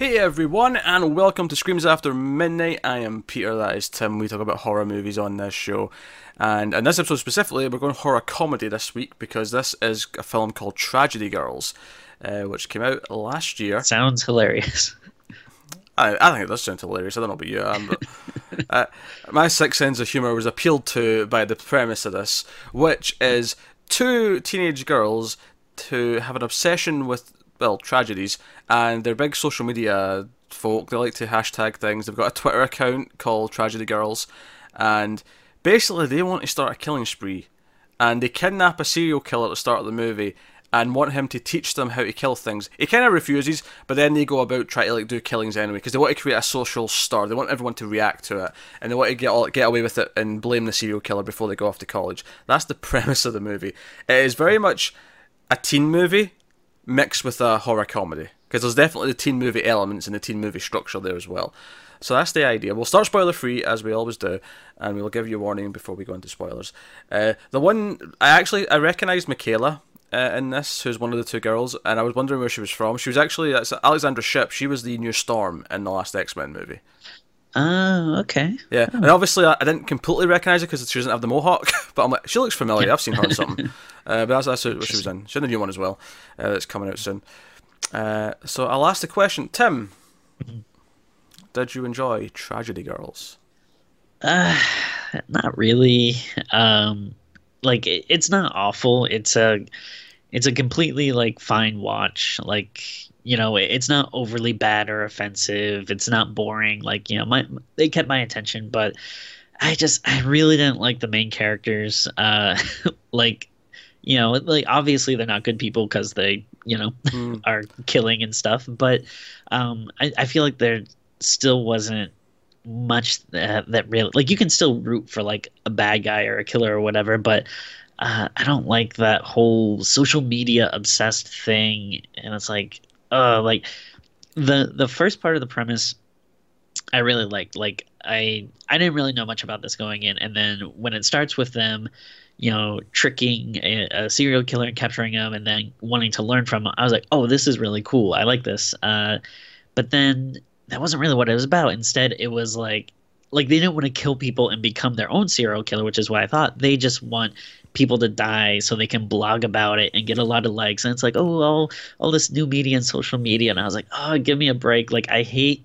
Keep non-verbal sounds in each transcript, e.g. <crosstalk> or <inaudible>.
Hey everyone, and welcome to Screams After Midnight. I am Peter, that is Tim. We talk about horror movies on this show. And in this episode specifically, we're going horror comedy this week because this is a film called Tragedy Girls, uh, which came out last year. Sounds hilarious. I, I think it does sound hilarious. I don't know about you, um, but <laughs> uh, my sixth sense of humour was appealed to by the premise of this, which is two teenage girls to have an obsession with well tragedies, and they're big social media folk. They like to hashtag things. They've got a Twitter account called Tragedy Girls, and basically they want to start a killing spree, and they kidnap a serial killer at the start of the movie and want him to teach them how to kill things. He kind of refuses, but then they go about trying to like do killings anyway because they want to create a social stir. They want everyone to react to it, and they want to get all, get away with it and blame the serial killer before they go off to college. That's the <laughs> premise of the movie. It is very much a teen movie mixed with a horror comedy because there's definitely the teen movie elements and the teen movie structure there as well. So that's the idea. We'll start spoiler free as we always do, and we'll give you a warning before we go into spoilers. Uh, the one I actually I recognised McKayla uh, in this, who's one of the two girls, and I was wondering where she was from. She was actually that's Alexandra Shipp. She was the new Storm in the last X Men movie. Oh, okay. Yeah, oh. and obviously I, I, didn't completely recognise her because she doesn't have the mohawk, <laughs> but I'm like, she looks familiar. I've seen her in something. <laughs> Uh, but that's, that's what she was in. She's in the new one as well. Uh, that's coming out soon. Uh, so I'll ask the question, Tim. Did you enjoy Tragedy Girls? Uh, not really. Um, like it, it's not awful. It's a, it's a completely like fine watch. Like you know, it's not overly bad or offensive. It's not boring. Like you know, my they kept my attention, but I just I really didn't like the main characters. Uh, <laughs> like you know, like obviously they're not good people because they you know <laughs> mm. are killing and stuff. But um, I I feel like there still wasn't much that, that really like you can still root for like a bad guy or a killer or whatever, but uh, I don't like that whole social media obsessed thing. And it's like uh like the the first part of the premise I really liked. Like I I didn't really know much about this going in, and then when it starts with them, you know, tricking a, a serial killer and capturing him, and then wanting to learn from him, I was like, oh, this is really cool. I like this. Uh, but then that wasn't really what it was about. Instead, it was like like they didn't want to kill people and become their own serial killer, which is what I thought. They just want people to die so they can blog about it and get a lot of likes. And it's like, oh, all all this new media and social media. And I was like, oh, give me a break. Like I hate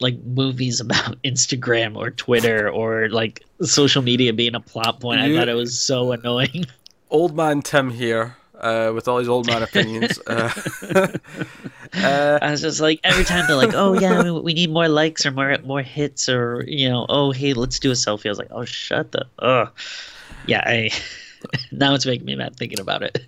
like movies about <laughs> Instagram or Twitter or like social media being a plot point. You, I thought it was so annoying. Old man Tim here. Uh, with all his old man opinions. <laughs> Uh, <laughs> uh, I was just like, every time they're like, "Oh yeah, we need more likes or more more hits," or you know, "Oh hey, let's do a selfie." I was like, "Oh shut the." Ugh yeah, I now it's making me mad thinking about it.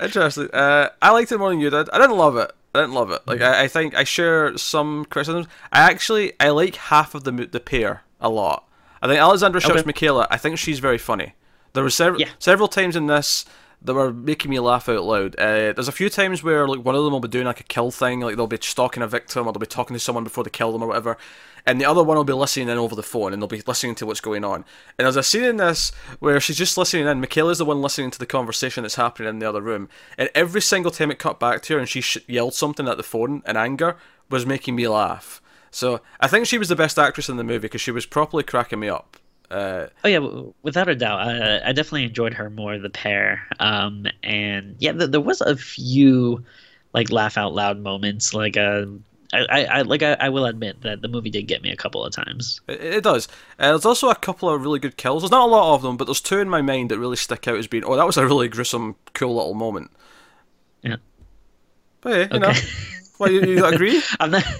Interesting. Uh, I liked it more than you did. I didn't love it. I didn't love it. Like I, I think I share some criticisms. I actually I like half of the the pair a lot. I think Alexandra okay. McKayla. I think she's very funny. There were several yeah. several times in this that were making me laugh out loud. Uh, there's a few times where like one of them will be doing like a kill thing, like they'll be stalking a victim or they'll be talking to someone before they kill them or whatever, and the other one will be listening in over the phone and they'll be listening to what's going on. And there's a scene in this where she's just listening in. McKayla's the one listening to the conversation that's happening in the other room, and every single time it cut back to her and she sh- yelled something at the phone in anger was making me laugh. So I think she was the best actress in the movie because she was properly cracking me up. Uh, oh yeah, without a doubt, I, I definitely enjoyed her more the pair. Um, and yeah, th- there was a few like laugh out loud moments. Like uh, I, I like I, I, will admit that the movie did get me a couple of times. It, it does. Uh, there's also a couple of really good kills. There's not a lot of them, but there's two in my mind that really stick out as being oh that was a really gruesome, cool little moment. Yeah. But yeah, you okay. <laughs> know. Well, you, you <laughs> agree? I'm not. <laughs>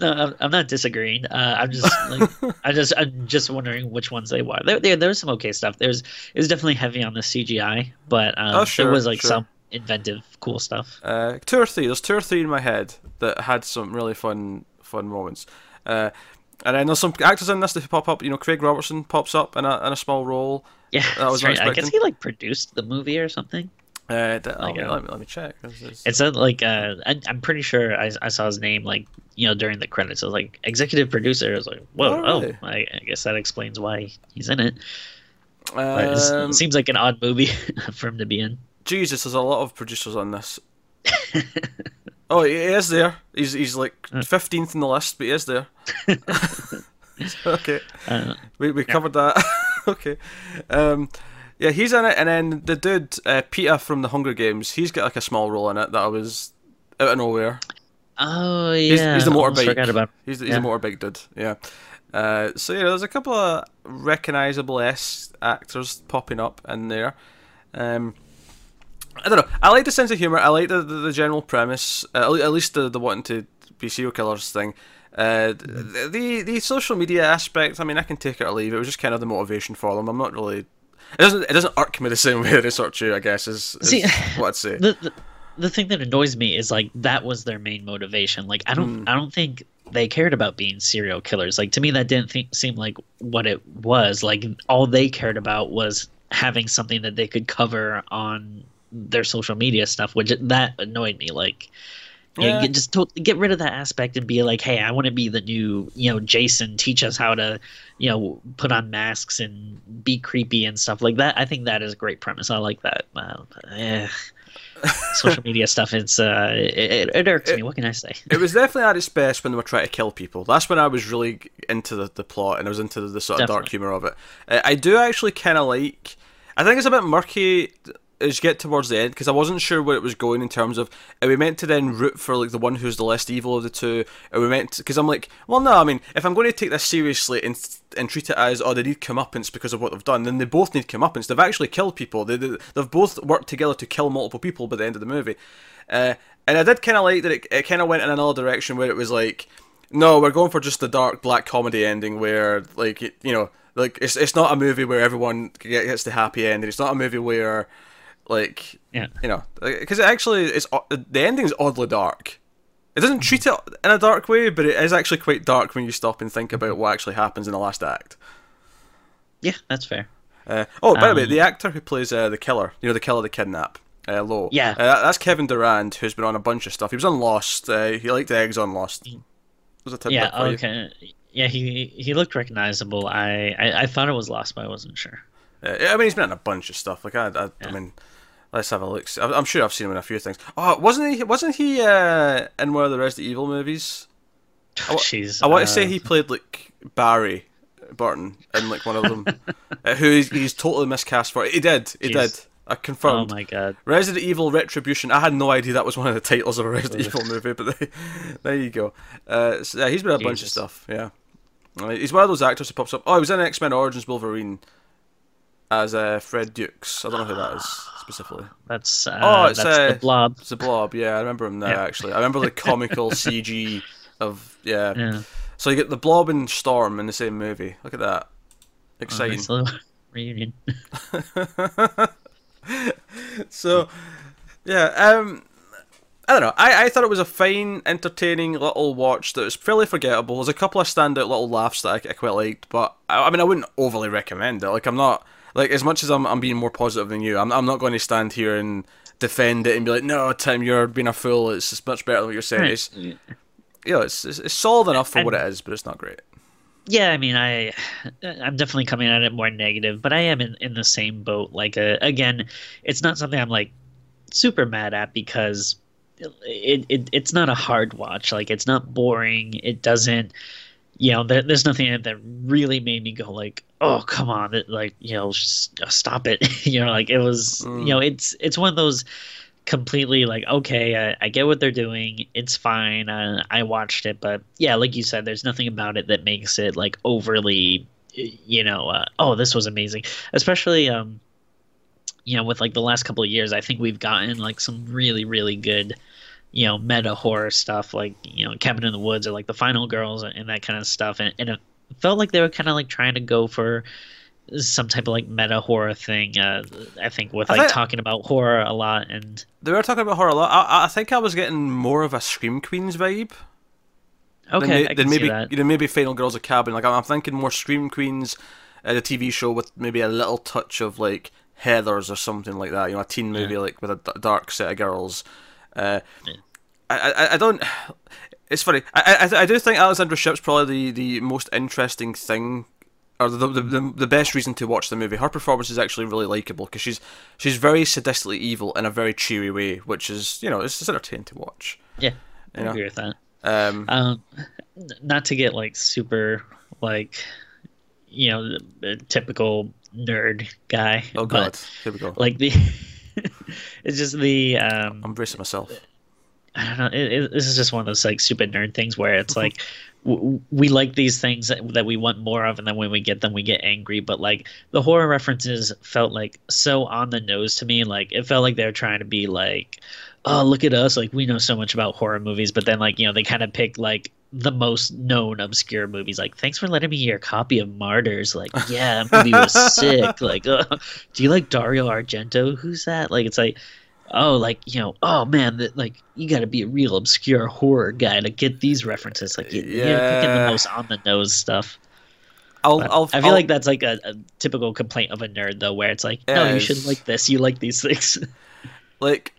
No, I'm, I'm not disagreeing. Uh, I'm just like I just I'm just wondering which ones they were. There, there, there was some okay stuff. There's it was definitely heavy on the CGI, but um, oh, sure, there was like sure. some inventive, cool stuff. Uh, two or three. There's two or three in my head that had some really fun fun moments. Uh, and then there's some actors in this that pop up. You know, Craig Robertson pops up in a in a small role. Yeah, that was right. I guess he like produced the movie or something. Uh, like, oh, let, me, let me check. It said like uh, I, am pretty sure I, I saw his name like you know during the credits. It was like executive producer. I was like, whoa, oh, really? oh I, I, guess that explains why he's in it. Um, it seems like an odd movie <laughs> for him to be in. Jesus, there's a lot of producers on this. <laughs> Oh, he is there. He's he's like fifteenth in the list, but he is there. <laughs> <laughs> okay, Uh, we we covered that. okay, um, yeah, he's in it, and then the dude uh, Peter from the Hunger Games, he's got like a small role in it that I was out of nowhere. oh He's, yeah, he's the motorbike. About. He's, he's yeah. a motorbike dude. Yeah. Uh, so yeah, there's a couple of recognizable S actors popping up in there. Um, I don't know. I like the sense of humor. I like the the, the general premise. Uh, at least the the wanting to be serial killers thing. Uh, the, the the social media aspect. I mean, I can take it or leave. It was just kind of the motivation for them. I'm not really. It doesn't. It doesn't irk me the same <laughs> way that it sort you. I guess is, is See, what I'd say. <laughs> the, the the thing that annoys me is like that was their main motivation. Like I don't I don't think they cared about being serial killers. Like to me that didn't think, seem like what it was. Like all they cared about was having something that they could cover on their social media stuff, which that annoyed me. Like Yeah. get, just to, get rid of that aspect and be like, hey, I want to be the new, you know, Jason. Teach us how to, you know, put on masks and be creepy and stuff like that. I think that is a great premise. I like that. Uh, eh. <laughs> social media stuff. It's uh, it, it, it irks me. What can I say? It was definitely at its best when they were trying to kill people. That's when I was really into the, the plot and I was into the, the sort of dark humor of it. Uh, I do actually kind of like. I think it's a bit murky as you get towards the end because I wasn't sure where it was going in terms of are we meant to then root for like the one who's the less evil of the two? Are we meant because I'm like, well, no. I mean, if I'm going to take this seriously and and treat it as oh they need comeuppance because of what they've done, then they both need comeuppance. They've actually killed people. They, they they've both worked together to kill multiple people by the end of the movie. Uh, and I did kind of like that it, it kind of went in another direction where it was like, no, we're going for just the dark black comedy ending where like you know like it's it's not a movie where everyone gets the happy ending. It's not a movie where like Yeah. you know because it actually it's the ending is oddly dark. It doesn't treat it in a dark way, but it is actually quite dark when you stop and think about what actually happens in the last act. Yeah, that's fair. Uh, oh, by the way, Um, the actor who plays uh, the killer, you know, the killer the kidnap, uh, Low. Yeah. Uh, that's Kevin Durand, who's been on a bunch of stuff. He was on Lost. Uh, he liked eggs on Lost. Was a tidbit Yeah. for you. Okay. Yeah, he he looked recognizable. I, I I thought it was Lost, but I wasn't sure. Uh, I mean, he's been on a bunch of stuff. Like I, I, I mean, let's have a look. I- I'm sure I've seen him in a few things. Oh, wasn't he? Wasn't he uh, in one of the Resident Evil movies? wa- Jeez. I want uh, to say he played like Barry Burton in like one of them, <laughs> uh, who he's, he's totally miscast for. He did. He Jeez. did. I confirmed. Oh my god. Resident Evil Retribution. I had no idea that was one of the titles of a Resident <laughs> Evil movie, but they, there you go. Uh, so, yeah, he's been in a bunch of stuff. Yeah, Uh, he's one of those actors who pops up. Oh, he was in X Men Origins Wolverine as uh, Fred Dukes. I don't know who that is specifically. That's uh, Oh, it's, that's uh, the blob. It's a Blob. Yeah, I remember him now. Yeah. Actually, I remember the <laughs> comical CG of yeah. Yeah. So you get the Blob and Storm in the same movie. Look at that. Oh, Exciting. nice <laughs> reunion. <laughs> so yeah um I don't know. I, I thought it was a fine, entertaining little watch that was fairly forgettable. There's a couple of standout little laughs that I, I quite liked, but I, I mean, I wouldn't overly recommend it. Like, I'm not like as much as I'm, I'm being more positive than you. I'm, I'm not going to stand here and defend it and be like, "No, Tim, you're being a fool. It's, much better than what you're saying." It's you know, it's, it's it's solid enough for what it is, but it's not great. yeah, I mean, I I'm definitely coming at it more negative, but I am in, in the same boat. Like, uh, again, it's not something I'm like super mad at because it, it it's not a hard watch. Like, it's not boring. It doesn't, you know, there, there's nothing in it that really made me go like, oh, come on, it, like, you know, just stop it. <laughs> you know, like it was, Mm. you know, it's it's one of those completely like okay I, I get what they're doing it's fine uh, i watched it but yeah like you said there's nothing about it that makes it like overly you know uh, oh this was amazing especially um you know with like the last couple of years i think we've gotten like some really really good you know meta horror stuff like you know cabin in the woods or like the final girls and that kind of stuff and, and it felt like they were kind of like trying to go for some type of like meta horror thing uh i think with I like think- talking about horror a lot and They were talking about horror a lot. I, I think I was getting more of a Scream Queens vibe. okay may- can maybe that you know maybe Final Girls of Cabin. Like I'm, thinking more Scream Queens, uh, the TV show with maybe a little touch of like Heather's or something like that. You know, a teen movie like with a d- dark set of girls. Uh, Yeah. I, I I don't. It's funny. I, I I do think Alexandra Shipp's probably the, the most interesting thing. Or the, the, the, the best reason to watch the movie. Her performance is actually really likable because she's she's very sadistically evil in a very cheery way, which is you know it's, it's entertaining to watch. Yeah, I You know? agree with that. Um, Um, not to get like super like, you know, typical nerd guy. oh god, here we go. Like the, <laughs> <laughs> it's just the um, I'm bracing myself. I don't know. It, it, this is just one of those like stupid nerd things where it's <laughs> like w- we like these things that, that we want more of, and then when we get them, we get angry. But like the horror references felt like so on the nose to me. Like it felt like they're trying to be like, "Oh, look at us! Like we know so much about horror movies." But then like you know they kind of pick like the most known obscure movies. Like, thanks for letting me hear a copy of Martyrs. Like, yeah, that movie was <laughs> sick. Like, uh, do you like Dario Argento? Who's that? Like, it's like oh like you know oh man that like you got to be a real obscure horror guy to get these references like you, you're picking the Yeah. most on the nose stuff I'll, I'll, i feel I'll- like that's like a, a typical complaint of a nerd though where it's like no you should like this you like these things <laughs> like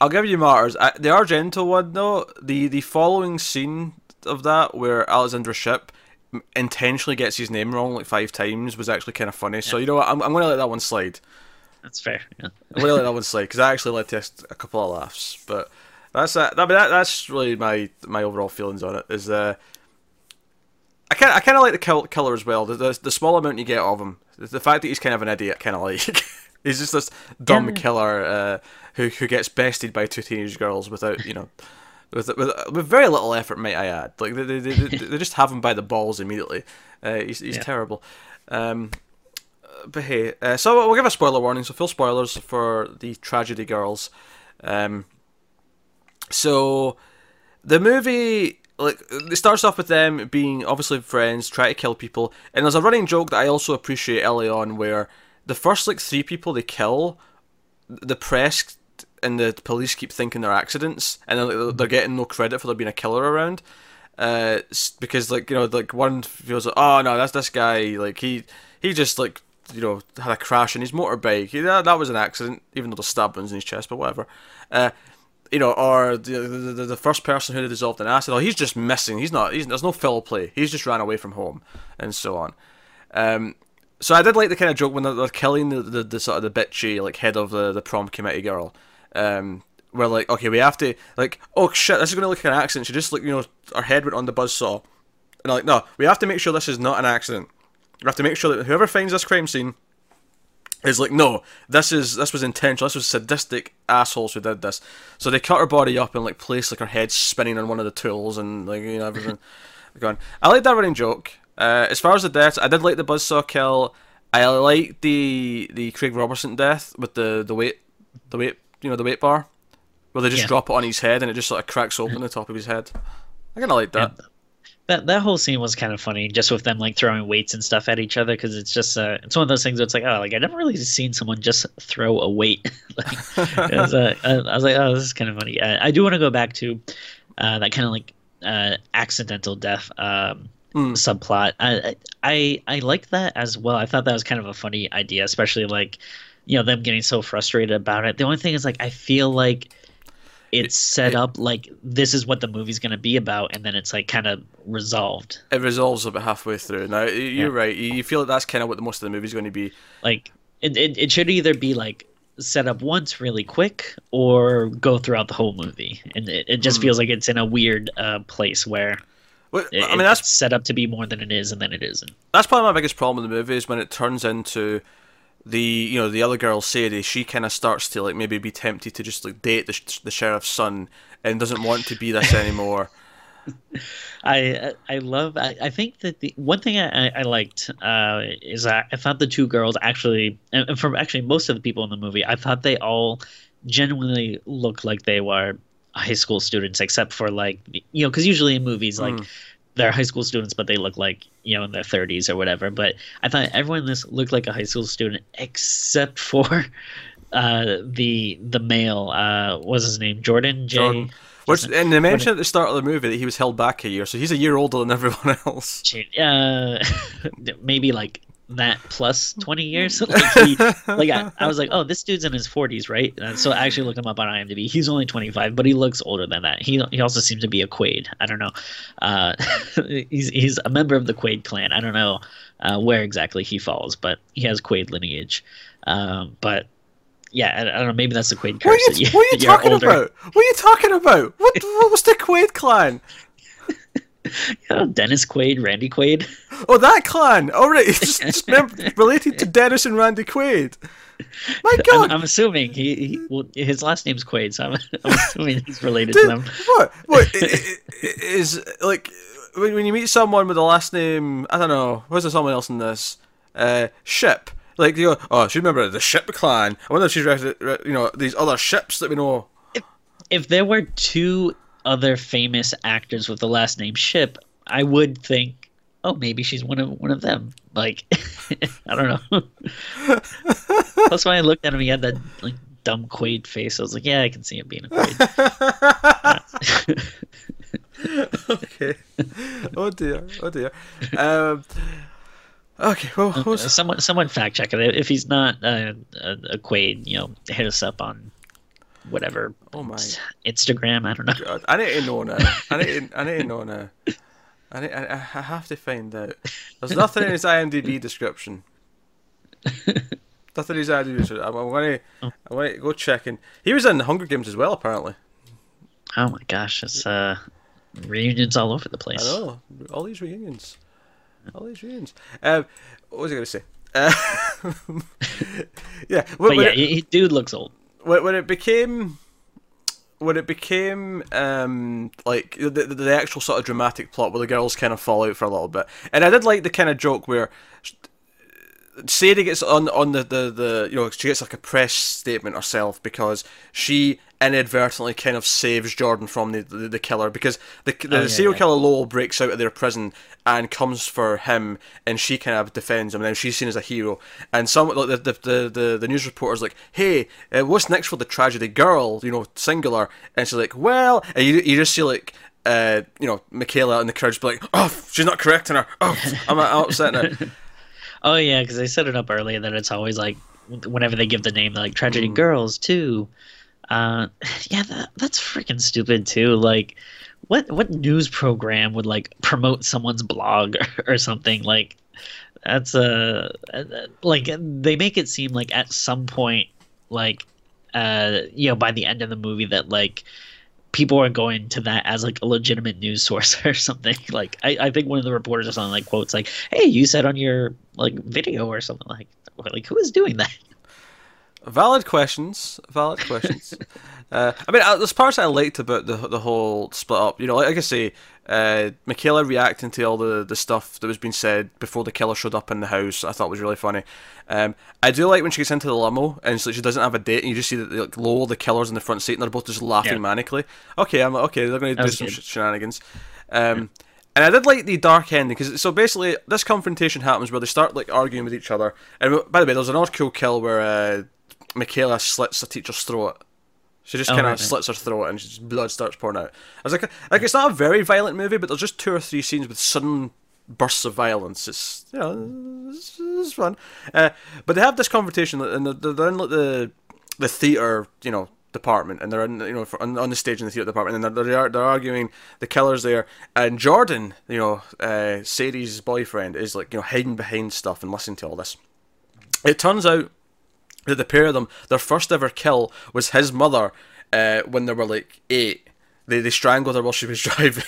I'll give you martyrs. I, the Argento one though, the the following scene of that where Alexandra Shipp intentionally gets his name wrong like five times was actually kind of funny. So you know what, I'm I'm gonna let that one slide. that's fair yeah. I'm gonna let that one slide because that actually led to a couple of laughs. But that's that. that, that that's really my my overall feelings on it. Is uh, I kind I kind of like the kill, killer as well. The, the the small amount you get of him, the, the fact that he's kind of an idiot, kind of like <laughs> he's just this dumb Yeah. killer uh, who who gets bested by two teenage girls without you know. With, with, with very little effort, might I add. Like they, they, they, they just have him by the balls immediately. Uh, he's he's Yeah. terrible. Um, but hey, uh, so we'll give a spoiler warning. So full spoilers for the tragedy girls. Um, so the movie, like, it starts off with them being obviously friends, try to kill people, and there's a running joke that I also appreciate early on, where the first like three people they kill, the press and the police keep thinking they're accidents, and they're, they're getting no credit for there being a killer around. Uh, because like you know, like one feels like, oh no, that's this guy. Like he he just like you know had a crash in his motorbike. He, that, that was an accident, even though the stab wounds in his chest, but whatever. Uh, you know, or the, the the first person who dissolved an acid. Oh, he's just missing. He's not. He's, there's no foul play. He's just ran away from home, and so on. Um, so I did like the kind of joke when they're, they're killing the, the, the sort of the bitchy like head of the, the prom committee girl. Um, we're like, okay, we have to like, oh shit, this is gonna look like an accident. She just like you know, her head went on the buzzsaw, and I'm like, no, we have to make sure this is not an accident. We have to make sure that whoever finds this crime scene is like, no, this is this was intentional. This was sadistic assholes who did this. So they cut her body up and like place like her head spinning on one of the tools and like you know everything. <laughs> going. I like that running joke. Uh, as far as the deaths, I did like the buzzsaw kill. I like the the Craig Robertson death with the the weight the weight you know the weight bar where they just Yeah. drop it on his head and it just sort of cracks open the top of his head. I kind of like that. that that whole scene was kind of funny just with them like throwing weights and stuff at each other because it's just uh it's one of those things where it's like oh like i never really seen someone just throw a weight <laughs> like was, uh, I, I was like oh this is kind of funny uh, i do want to go back to uh that kind of like uh accidental death um Mm. subplot I, I i liked that as well i thought that was kind of a funny idea especially like you know them getting so frustrated about it the only thing is like i feel like it's set it- up like this is what the movie's going to be about and then it's like kind of resolved It resolves about halfway through. Now you're Yeah. right. You feel like that's kind of what the most of the movie's going to be. like it, it, it should either be like set up once really quick or go throughout the whole movie and it, it just Hmm. feels like it's in a weird uh, place where Well, it, I mean, that's it's set up to be more than it is and then it isn't that's probably my biggest problem with the movie is when it turns into the you know the other girl Sadie. She kind of starts to like maybe be tempted to just like date the, sh- the sheriff's son and doesn't want to be this anymore. <laughs> I I love I, I think that the one thing I, I liked uh, is that I thought the two girls actually and and from actually most of the people in the movie I thought they all genuinely looked like they were high school students except for like you know because usually in movies like Mm. They're high school students but they look like you know in their 30s or whatever but I thought everyone in this looked like a high school student except <laughs> for uh, the the male uh, was his name Jordan J. Jordan. Which, and they mentioned at the start of the movie that he was held back a year, so he's a year older than everyone <laughs> else. uh, <laughs> maybe like that plus 20 years <laughs> like he <laughs> like I, I was like oh this dude's in his 40s right and so I actually looked him up on imdb he's only 25 but he looks older than that he, he also seems to be a quaid i don't know uh, <laughs> he's, he's a member of the quaid clan i don't know uh, where exactly he falls but he has quaid lineage um, but yeah, I, I don't know. Maybe that's the Quaid curse. What are that you, what are you talking older. about? What are you talking about? What, what was the Quaid clan? <laughs> Yeah, Dennis Quaid, Randy Quaid. Oh, that clan. All right, it's just, just <laughs> related to Dennis and Randy Quaid. My I'm, God, I'm assuming he, he well, his last name's Quaid, so I'm, <laughs> I'm assuming he's related to them. what? What i- i- i- like when, when you meet someone with a last name? I don't know. Was there someone else in this? Uh, Shipp. Like you go, oh, she remember the Shipp clan. I wonder if she's you know these other Shipps that we know. If there were two other famous actors with the last name Shipp, I would think, oh, maybe she's one of one of them. Like, <laughs> I don't know. That's why I looked at him. He had that like dumb Quaid face. I was like, yeah, I can see him being a Quaid. okay. oh dear. Oh dear. Um, okay. Well, someone, someone fact check it. If he's not uh, a, a Quaid, you know, hit us up on whatever oh my Instagram. I don't know. God, I need to know <laughs> now. I need. To, I need to know now. I, need, I, I have to find out. There's nothing in his IMDb description. Nothing in his IMDb description. I'm, I'm gonna. I'm gonna go check and he was in Hunger Games as well. Apparently. Oh my gosh, it's uh, reunions all over the place. I know all these reunions. All these reunions. Um, what was I gonna say? Uh, <laughs> yeah. When, But yeah, it, he- dude looks old. When, it became when it became um like the, the the actual sort of dramatic plot where the girls kind of fall out for a little bit. And i did like the kind of joke where Sadie gets on on the, the, the you know she gets like a press statement herself because she inadvertently kind of saves Jordan from the the, the killer because the the Oh, yeah, serial yeah. killer Lowell breaks out of their prison and comes for him and she kind of defends him and then she's seen as a hero and some like the the the, the, the news reporter's like hey uh, what's next for the tragedy girl you know singular and she's like well and you you just see like. Uh, you know, McKayla and the crowd's be like, "Oh, she's not correcting her. Oh, I'm, I'm upset now." <laughs> Oh yeah, because they set it up earlier that it's always like whenever they give the name, they're like Mm. tragedy girls too. Uh, <sighs> yeah, that, that's freaking stupid too. Like, what what news program would like promote someone's blog <laughs> or, or something like? That's uh, uh, like they make it seem like at some point, like, uh, you know, by the end of the movie that like people are going to that as like a legitimate news <laughs> source or something. Like I, I think one of the reporters or something like quotes like, "Hey, you said on your like video or something like like who is doing that?" Valid questions. Valid questions. <laughs> uh, I mean, uh, there's parts I liked about the the whole split up. You know, like, like I say, uh, McKayla reacting to all the, the stuff that was being said before the killer showed up in the house. I thought was really funny. Um, I do like when she gets into the limo and so she doesn't have a date, and you just see that they like Lowell, the killer's in the front seat, and they're both just laughing Yeah. manically. Okay, I'm like, okay, they're going to do some good. shenanigans. Um, And I did like the dark ending because so basically this confrontation happens where they start like arguing with each other. And by the way, there's an odd cool kill where uh, McKayla slits the teacher's throat. She just Oh, kind of right, slits her throat and just blood starts pouring out. I was like, like it's not a very violent movie, but there's just two or three scenes with sudden bursts of violence. It's you know, it's, it's fun. Uh, but they have this confrontation and they're, they're in like the the theater, you know, department, and they're in, you know for, on, on the stage in the theater department, and they're, they're they're arguing. The killer's there, and Jordan, you know, uh, Sadie's boyfriend, is like you know hiding behind stuff and listening to all this. It turns out that the pair of them, their first ever kill was his mother uh, when they were like eight. They they strangled her while she was <laughs> driving.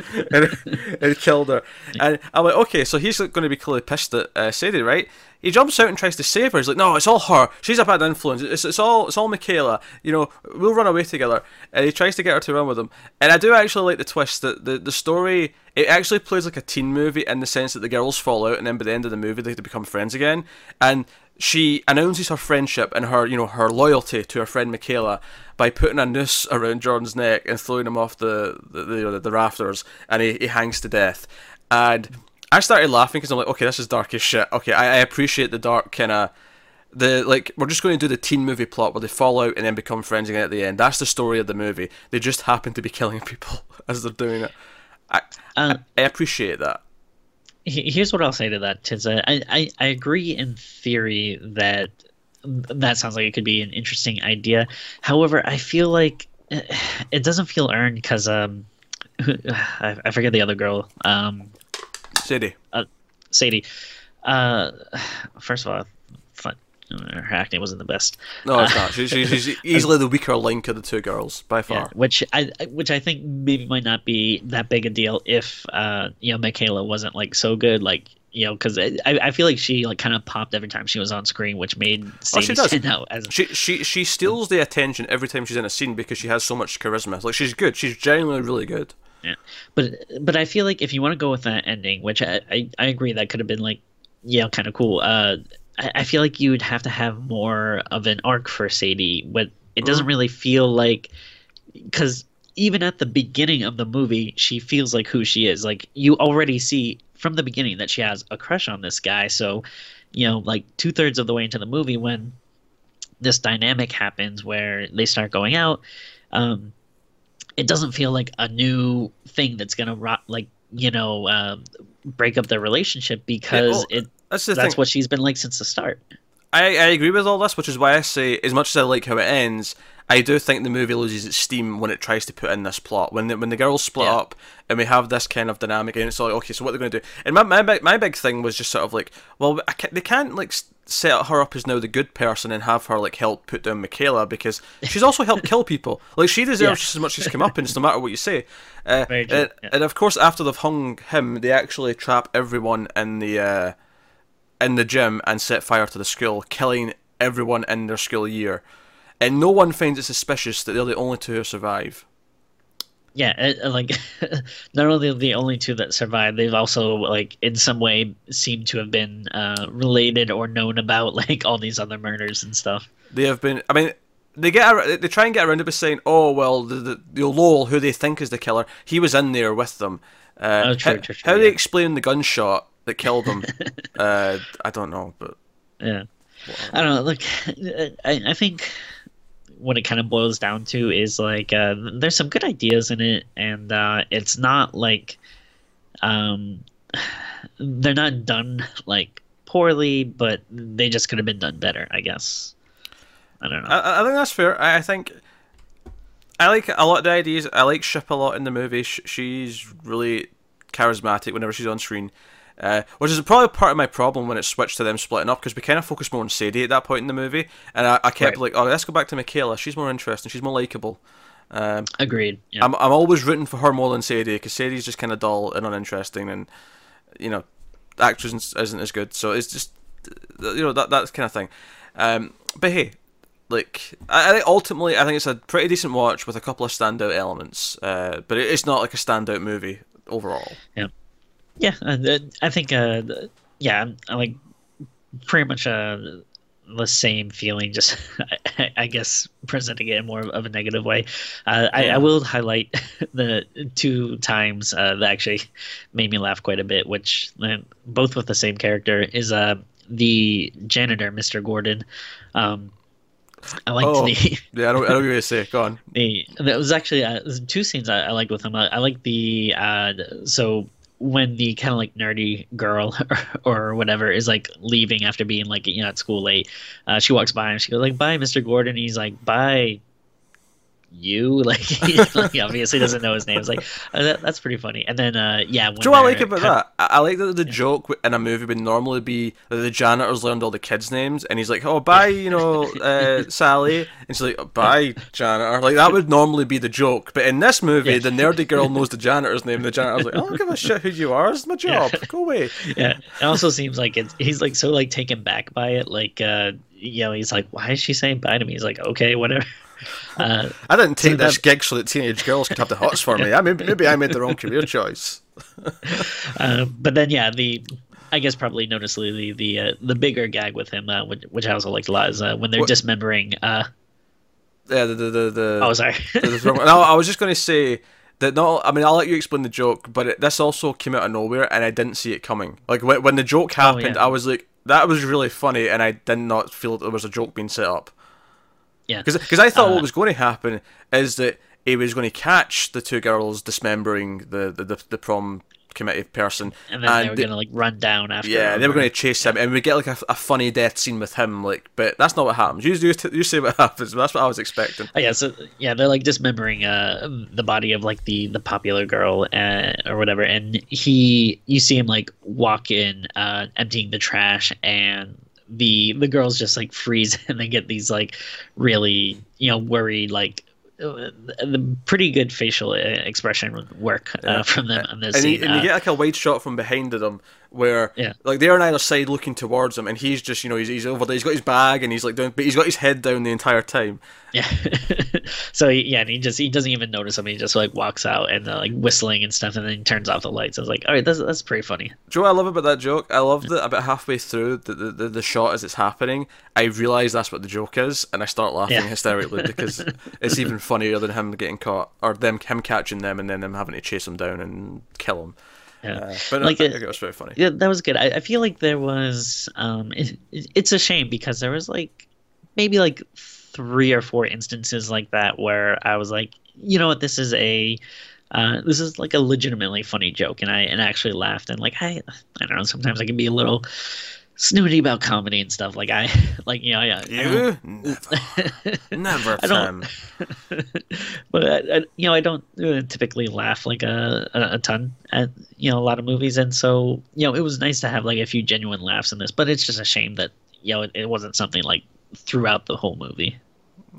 <laughs> and, and killed her. And I'm like, okay, so he's going to be clearly pissed at uh, Sadie, right? He jumps out and tries to save her. He's like, no, it's all her. She's a bad influence. It's, it's all it's all McKayla. You know, we'll run away together. And he tries to get her to run with him. And I do actually like the twist that the, the story it actually plays like a teen movie in the sense that the girls fall out and then by the end of the movie they become friends again. And she announces her friendship and her you know her loyalty to her friend McKayla by putting a noose around Jordan's neck and throwing him off the the, the, the rafters and he, he hangs to death. And I started laughing because I'm like, okay, this is dark as shit. Okay, I, I appreciate the dark kind of the like we're just going to do the teen movie plot where they fall out and then become friends again at the end. That's the story of the movie. They just happen to be <laughs> killing people as they're doing it. I Uh, I appreciate that. He- here's what I'll say to that, Tiza. I, I, I agree in theory that that sounds like it could be an interesting idea. However, I feel like eh, it doesn't feel earned because um, I, I forget the other girl, um, Sadie. Sadie. Uh, first of all, fun, her acting wasn't the best. No, it's not. She's, she's <laughs> easily the weaker link of the two girls by far. Yeah, which I which I think maybe might not be that big a deal if uh, you know McKayla wasn't like so good. Like you know, because I, I feel like she like kind of popped every time she was on screen, which made Sadie oh, she does. stand out. As she she she steals the attention every time she's in a scene because she has so much charisma. Like she's good. She's genuinely really good. Yeah, but but I feel like if you want to go with that ending, which I I, I agree that could have been like yeah kind of cool. Uh, I, I feel like you would have to have more of an arc for Sadie. But it doesn't mm. really feel like because even at the beginning of the movie, she feels like who she is. Like you already see from the beginning that she has a crush on this guy. So, you know, like two thirds of the way into the movie, when this dynamic happens where they start going out, um, it doesn't feel like a new thing that's gonna rot, like you know uh, break up their relationship because yeah, well, it that's, that's what she's been like since the start. I, I agree with all this, which is why I say, as much as I like how it ends, I do think the movie loses its steam when it tries to put in this plot. When the, when the girls split yeah. up and we have this kind of dynamic, and it's like, okay, so what they're going to do? And my, my my big thing was just sort of like, well, can't, they can't like set her up as now the good person and have her like help put down McKayla because she's also helped kill people. <laughs> Like she deserves yeah. just as much as come up, and no matter what you say. Uh, and, yeah. and, of course, after they've hung him, they actually trap everyone in the uh, in the gym and set fire to the school, killing everyone in their school year and no one finds it suspicious that they're the only two who survive. Yeah, it, like <laughs> not only the only two that survive, they've also like in some way seem to have been uh, related or known about <laughs> like all these other murders and stuff. They have been. I mean, they get they try and get around it by saying, "Oh well, the, the, the Lowell, who they think is the killer, he was in there with them." Uh, oh, true, how, true, true, how yeah. they explain the gunshot that killed him, <laughs> uh, I don't know, but yeah, I don't know. Look, I, I think what it kind of boils down to is like uh, there's some good ideas in it, and uh, it's not like um, they're not done like poorly, but they just could have been done better, I guess. I don't know. I, I think that's fair. I, I think I like a lot of the ideas. I like Shipp a lot in the movie. She's really charismatic whenever she's on screen. Uh, which is probably part of my problem when it switched to them splitting up because we kind of focused more on Sadie at that point in the movie, and I, I kept right. like, oh, let's go back to McKayla. She's more interesting. She's more likable. Um, Agreed. Yeah. I'm I'm always rooting for her more than Sadie because Sadie's just kind of dull and uninteresting, and you know, the actress isn't as good. So it's just you know that that kind of thing. Um, but hey, like I, I think ultimately I think it's a pretty decent watch with a couple of standout elements, uh, but it's not like a standout movie overall. Yeah. Yeah, uh, I think. Uh, yeah, I like pretty much uh, the same feeling. Just <laughs> I, I guess presenting it in more of a negative way. Uh, I, I, will highlight <laughs> the two times uh, that actually made me laugh quite a bit, which uh, both with the same character is uh, the janitor, Mr. Gordon. Um, I liked oh, the. <laughs> yeah, I don't, I don't even say. Go on. The there was actually uh, two scenes I, I liked with him. I, I like the uh, so when the kind of like nerdy girl or, <laughs> or, whatever is like leaving after being like you know at school late, uh, she walks by and she goes like, "Bye, Mr. Gordon." And he's like, "Bye, you <laughs> like he, <laughs> like, obviously doesn't know his name. It's like uh, that, that's pretty funny. And then uh, yeah, do you know I like about <laughs> that? I like that the joke in a movie would normally be that the janitors learned all the kids' names, and he's like, "Oh, bye, you know, uh, Sally," and she's like, oh, "Bye, janitor." Like that would normally be the joke, but in this movie, yeah. the nerdy girl knows the janitor's name. The janitor's like, "I don't give a shit who you are. It's my job. Yeah. Go away." Yeah, it also seems like it's he's like so like taken back by it, like. uh you know, he's like, "Why is she saying bye to me?" He's like, "Okay, whatever." Uh, I didn't take so this that... gig so that teenage girls could have the hots for me. I mean, maybe I made the wrong career choice. <laughs> uh, but then, yeah, the I guess probably noticeably the the uh, the bigger gag with him, uh, which, which I also liked a lot, is uh, when they're what? dismembering. Uh, yeah, the the the. the oh, sorry. <laughs> the, no, I was just going to say that. No, I mean I'll let you explain the joke, but it, this also came out of nowhere, and I didn't see it coming. Like when, when the joke happened, oh, yeah. I was like, "That was really funny," and I did not feel that there was a joke being set up. Yeah, because I thought uh, what was going to happen is that he was going to catch the two girls dismembering the the, the, the prom committee person, and then and they were going to like run down after. Yeah, they were going to chase him, and we get like a, a, funny death scene with him. Like, but that's not what happens. You you, you say what <laughs> happens. that's what I was expecting. Oh, yeah, so yeah, they're like dismembering uh the body of like the the popular girl uh, or whatever, and he you see him like walk in, uh, emptying the trash, and the the girls just like freeze <laughs> and they get these like really you know worried like uh, the pretty good facial uh, expression work uh, from them on this and, scene. You, and you get like a wide shot from behind them where yeah. like they're on either side looking towards him and he's just you know he's, he's over there he's got his bag and he's like doing but he's got his head down the entire time. Yeah. <laughs> So yeah and he just he doesn't even notice him he just like walks out and uh, like whistling and stuff and then he turns off the lights. I was like all right that's, that's pretty funny. Joe, I love about that joke? I love that about halfway through the, the, the, the shot as it's happening I realise that's what the joke is and I start laughing Yeah. hysterically <laughs> because it's even funnier than him getting caught or them him catching them and then them having to chase him down and kill him yeah. Uh, but Like I, it- I it was very funny. yeah, that was good. I, I feel like there was um it, it- it's a shame because there was like maybe like three or four instances like that where I was like, you know what, this is a uh, this is like a legitimately funny joke, and I and I actually laughed and like I I don't know sometimes I can be a little snooty about comedy and stuff like I <laughs> like you know I you never <laughs> never I don't- <laughs> but I, I, you know, I don't uh, typically laugh like a, a a ton at you know a lot of movies, and so you know it was nice to have like a few genuine laughs in this. But it's just a shame that you know it, it wasn't something like throughout the whole movie.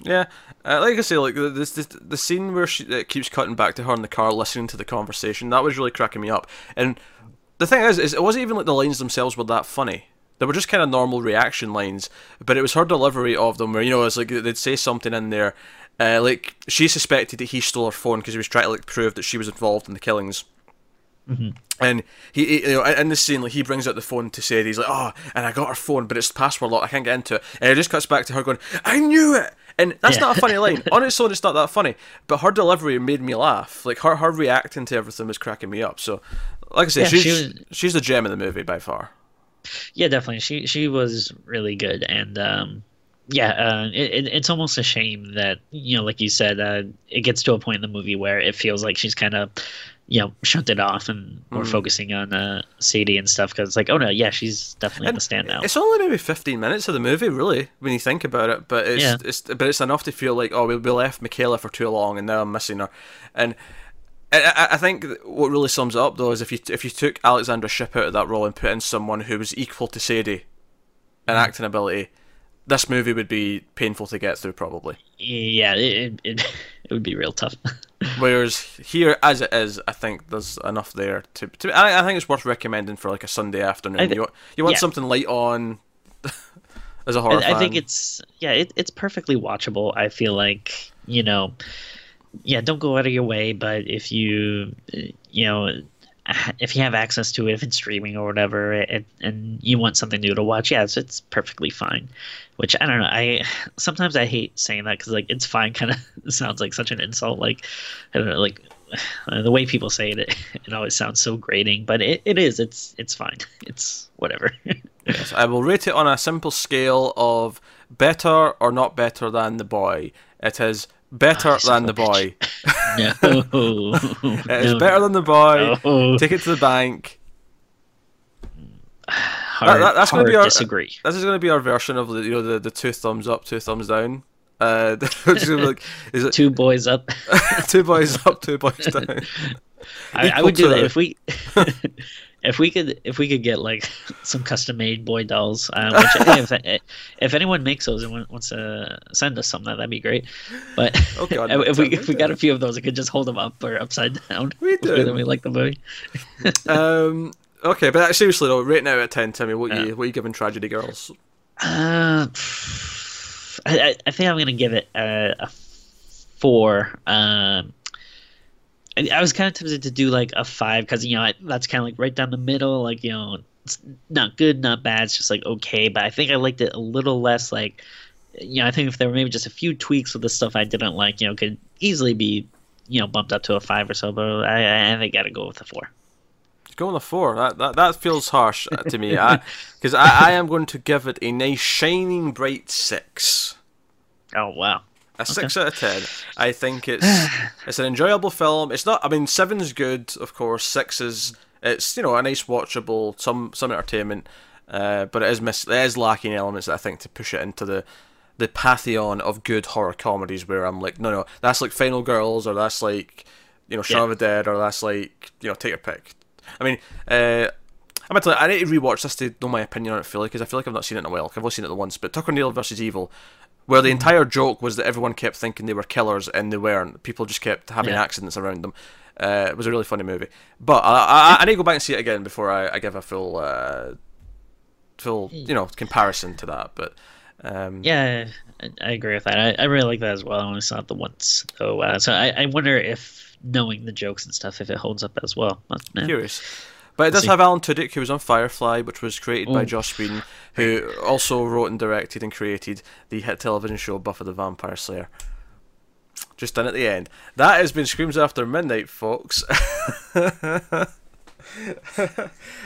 Yeah, uh, like I say, like the- this, this the scene where she it keeps cutting back to her in the car, listening to the conversation. That was really cracking me up. And the thing is, is it wasn't even like the lines themselves were that funny. They were just kind of normal reaction lines, but it was her delivery of them, where you know, it's like they'd say something in there, uh, like she suspected that he stole her phone because he was trying to like prove that she was involved in the killings. And he, he, you know, in this scene, like he brings out the phone to say he's like, oh, and I got her phone, but it's password locked. I can't get into it. And it just cuts back to her going, I knew it. And that's Yeah. not a funny line. On its own, it's not that funny. But her delivery made me laugh. Like her, her reacting to everything was cracking me up. So, like I say, Yeah, she's she was- she's the gem of the movie by far. Yeah, definitely. She she was really good, and um, yeah, uh, it, it, it's almost a shame that you know, like you said, uh, it gets to a point in the movie where it feels like she's kind of you know shunted off and more Mm. focusing on uh, Sadie and stuff because it's like, oh no, yeah, she's definitely And the standout. It's only maybe fifteen minutes of the movie, really, when you think about it. But it's, Yeah. it's but it's enough to feel like oh, we, we left McKayla for too long, and now I'm missing her. And I, I- think what really sums it up though is if you if you took Alexandra Shipp out of that role and put in someone who was equal to Sadie in mm. acting ability, this movie would be painful to get through probably. Yeah, it, it, it <laughs> would be real tough. <laughs> Whereas here, as it is, I think there's enough there to. to I, I think it's worth recommending for like a Sunday afternoon. I thi- you want, you want yeah. something light on <laughs> as a horror I, I think it's yeah, it, it's perfectly watchable. I feel like you know, yeah, don't go out of your way, but if you you know. If you have access to it, if it's streaming or whatever, it, and you want something new to watch, yeah, it's, it's perfectly fine. Which I don't know. I sometimes I hate saying that because like it's fine <laughs> kind of sounds like such an insult. Like I don't know, like the way people say it, it, <laughs> it always sounds so grating. But it, it is. It's it's fine. <laughs> It's whatever. Yes, I will rate it on a simple scale of better or not better than the boy. It is better you son than the boy. <laughs> no, <laughs> It is better than the boy. No. Take it to the bank. Hard, that- that's gonna be our- disagree. This is going to be our version of the you know the, the two thumbs up, two thumbs down. Uh, <laughs> which is gonna be like is it Two boys up. two boys up, two boys down? I, I would do to- that if we, if we could, if we could get like <laughs> some custom made boy dolls. Uh, which, if <laughs> if anyone makes those and wants to send us some, that'd be great. But <laughs> Oh, God, if we if we got a few of those, I could just hold them up or upside down. We do. that we like the movie. Um, okay, but uh, seriously though, rating out of ten, Timmy, what Yeah. you what you giving Tragedy Girls? Uh, <sighs> I, I, I think I'm gonna give it a, a four. Um, I, I was kind of tempted to do like a five because you know I, that's kind of like right down the middle. Like you know, it's not good, not bad. It's just like okay. But I think I liked it a little less. Like you know, I think if there were maybe just a few tweaks with the stuff I didn't like, you know, could easily be you know bumped up to a five or so. But I, I, I think I got to go with a four. Go on the four. That that, that feels harsh uh, to me. Because <laughs> I, I, am going to give it a nice shining bright six. Oh wow. A six out of ten. I think it's <sighs> it's an enjoyable film. It's not. I mean, seven's good, of course. Six is it's you know a nice watchable, some some entertainment, uh, but it is miss it is lacking elements that I think to push it into the the pantheon of good horror comedies where I'm like, no, no, that's like Final Girls or that's like you know Shaun Yeah. of the Dead or that's like you know take your pick. I mean, uh, I'm gonna tell you, I need to rewatch this to know my opinion on it fully because I feel like I've not seen it in a while. I've only seen it once. But Tucker Dale versus Evil, where the entire joke was that everyone kept thinking they were killers and they weren't. People just kept having Yeah. accidents around them. Uh, it was a really funny movie. But I, I, I need to go back and see it again before I, I give a full, uh, full, you know, comparison to that. But um, Yeah, I, I agree with that. I, I really like that as well. I only saw it the once, so uh, so I, I wonder if knowing the jokes and stuff, if it holds up as well. But, yeah. curious. But it does have Alan Tudyk, who was on Firefly, which was created by Joss Whedon, who also wrote and directed and created the hit television show Buffy the Vampire Slayer. Just done at the end. That has been Screams After Midnight, folks. <laughs>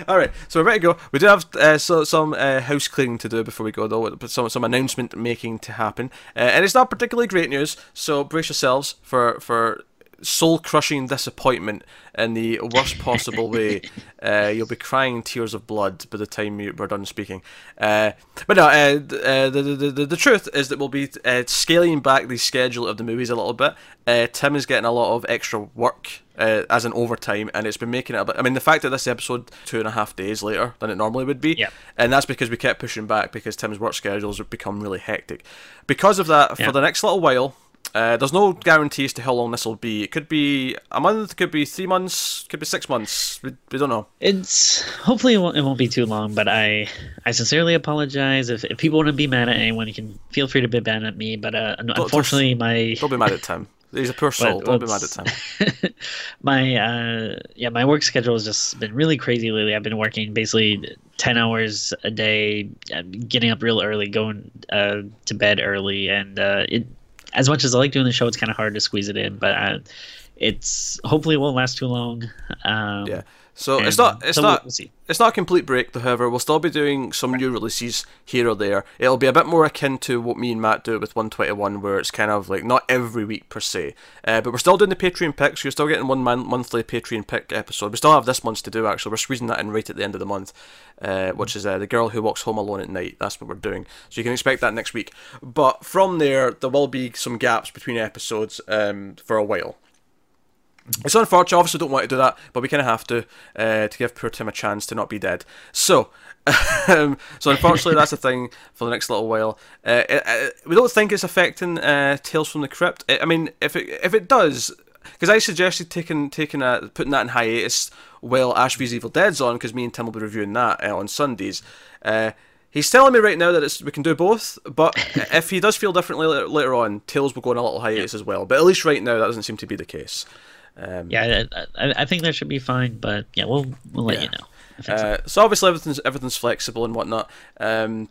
All right, so we're ready to go. We do have uh, so, some uh, house cleaning to do before we go, though. But some some announcement making to happen, uh, and it's not particularly great news. So brace yourselves for for soul crushing disappointment in the worst possible way. <laughs> Uh, you'll be crying tears of blood by the time you, we're done speaking. Uh, but no, uh, uh, the, the, the, the truth is that we'll be uh, scaling back the schedule of the movies a little bit. Uh, Tim is getting a lot of extra work. Uh, as an overtime, and it's been making it a bit. I mean, the fact that this episode two and a half days later than it normally would be, Yeah. and that's because we kept pushing back because Tim's work schedules have become really hectic. Because of that, for the next little while, uh, there's no guarantees to how long this will be. It could be a month, could be three months, could be six months. We, we don't know. It's hopefully it won't, it won't be too long, but I I sincerely apologize if, if people want to be mad at anyone. You can feel free to be mad at me, but uh, unfortunately my Don't be mad at Tim. He's a poor <laughs> soul. Don't be mad at Tim. <laughs> my uh yeah my work schedule has just been really crazy lately i've been working basically 10 hours a day uh, getting up real early going uh to bed early and uh it as much as i like doing the show it's kind of hard to squeeze it in but uh, it's hopefully it won't last too long um Yeah. So it's not. It's so not. we'll. It's not a complete break, however. We'll still be doing some new releases here or there. It'll be a bit more akin to what me and Matt do with 121, where it's kind of like not every week per se. Uh, but we're still doing the Patreon picks. You're still getting one monthly Patreon pick episode. We still have this month's to do, actually. We're squeezing that in right at the end of the month, uh, which is uh, The Girl Who Walks Home Alone at Night. That's what we're doing. So you can expect that next week. But from there, there will be some gaps between episodes um, for a while. It's unfortunate. Obviously, don't want to do that, but we kind of have to uh, to give poor Tim a chance to not be dead. So, <laughs> um, so unfortunately, that's the thing for the next little while. Uh, it, uh, we don't think it's affecting uh, Tales from the Crypt. I I mean, if it if it does, because I suggested taking taking a, putting that in hiatus while Ash vs Evil Dead's on, because me and Tim will be reviewing that uh, on Sundays. Uh, He's telling me right now that it's, we can do both, but <laughs> if he does feel differently later, later on, Tales will go on a little hiatus as well. But at least right now, that doesn't seem to be the case. Um, yeah I, I, think that should be fine but yeah we'll we'll let Yeah. you know Uh, so obviously everything's everything's flexible and whatnot. Um,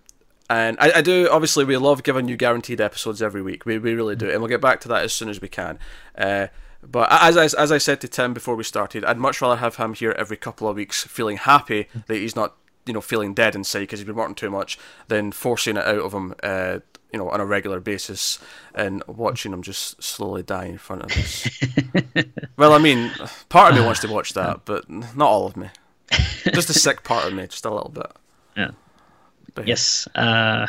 and I, I do obviously we love giving you guaranteed episodes every week. We, we really do, and we'll get back to that as soon as we can. Uh, but as I, as I said to Tim before we started, I'd much rather have him here every couple of weeks, feeling happy that he's not you know feeling dead inside because he's been working too much, than forcing it out of him. Uh, you know, on a regular basis, and watching him just slowly die in front of us. <laughs> well, I mean, part of me wants to watch <sighs> that, but not all of me. Just a sick part of me, just a little bit. yeah But Yes. Uh,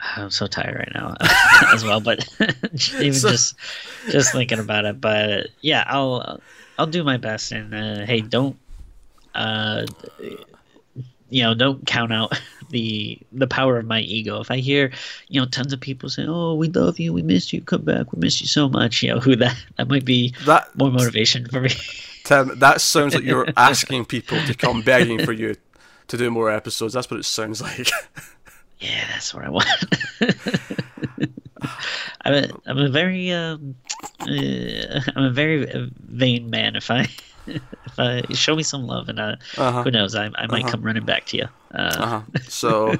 I'm so tired right now <laughs> as well, but <laughs> even So- just just thinking about it. But yeah, I'll I'll do my best. And uh, hey, don't uh, you know don't count out <laughs> the the power of my ego. If I hear you know tons of people say, "Oh, we love you, we miss you, come back, we miss you so much," you know who that that might be That more motivation for me. <laughs> Tim, that sounds like you're asking people to come begging for you to do more episodes. That's what it sounds like. <laughs> Yeah, that's what I want. I'm a, I'm a very um, uh, I'm a very uh, vain man. If I if <laughs> I show me some love, and uh, Uh-huh. who knows, I, I might Uh-huh. come running back to you. Uh, Uh-huh. <laughs> So,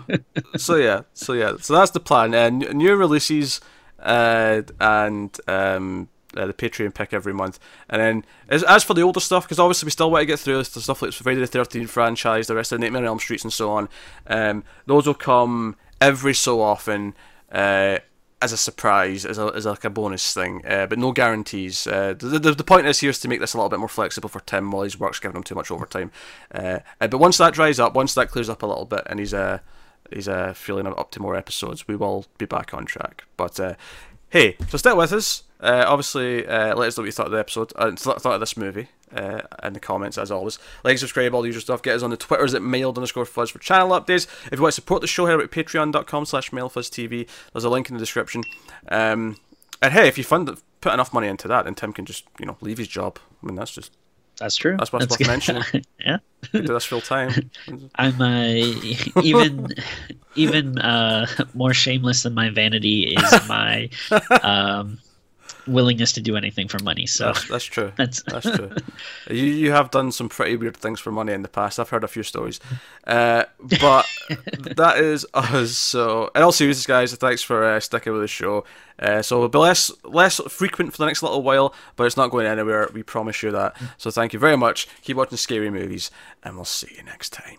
so yeah, so yeah, so that's the plan. Uh, new releases, uh, and um, uh, the Patreon pick every month, and then as, as for the older stuff, because obviously we still want to get through the stuff like Friday the Thirteenth franchise, the rest of the Nightmare on Elm Streets, and so on. Um, those will come every so often. Uh, as a surprise, as, a, as like a bonus thing, uh, but no guarantees. Uh, the, the, the point is here is to make this a little bit more flexible for Tim while his work's giving him too much overtime. Uh, uh, but once that dries up, once that clears up a little bit, and he's uh, he's uh, feeling up to more episodes, we will be back on track. But uh, hey, so stick with us. Uh, obviously, let us know what you thought of the episode, uh, th- thought of this movie. Uh, in the comments as always. Like, subscribe, all the usual stuff. Get us on the Twitters at mailed underscore fuzz for channel updates. If you want to support the show, head over to patreon.com slash mailfuzztv. There's a link in the description. Um, and hey, if you fund put enough money into that, then Tim can just you know leave his job. I mean, that's just That's true. That's what's worth good. mentioning. <laughs> yeah. do this full time. <laughs> I'm uh, even even uh, more shameless than my vanity is my <laughs> um, willingness to do anything for money. So That's, that's true. <laughs> that's That's true. you you have done some pretty weird things for money in the past. I've heard a few stories, uh, but <laughs> that is us. So, in all seriousness, guys, thanks for uh, sticking with the show. Uh, so it'll be less less frequent for the next little while, but it's not going anywhere. We promise you that. So thank you very much. Keep watching scary movies, and we'll see you next time.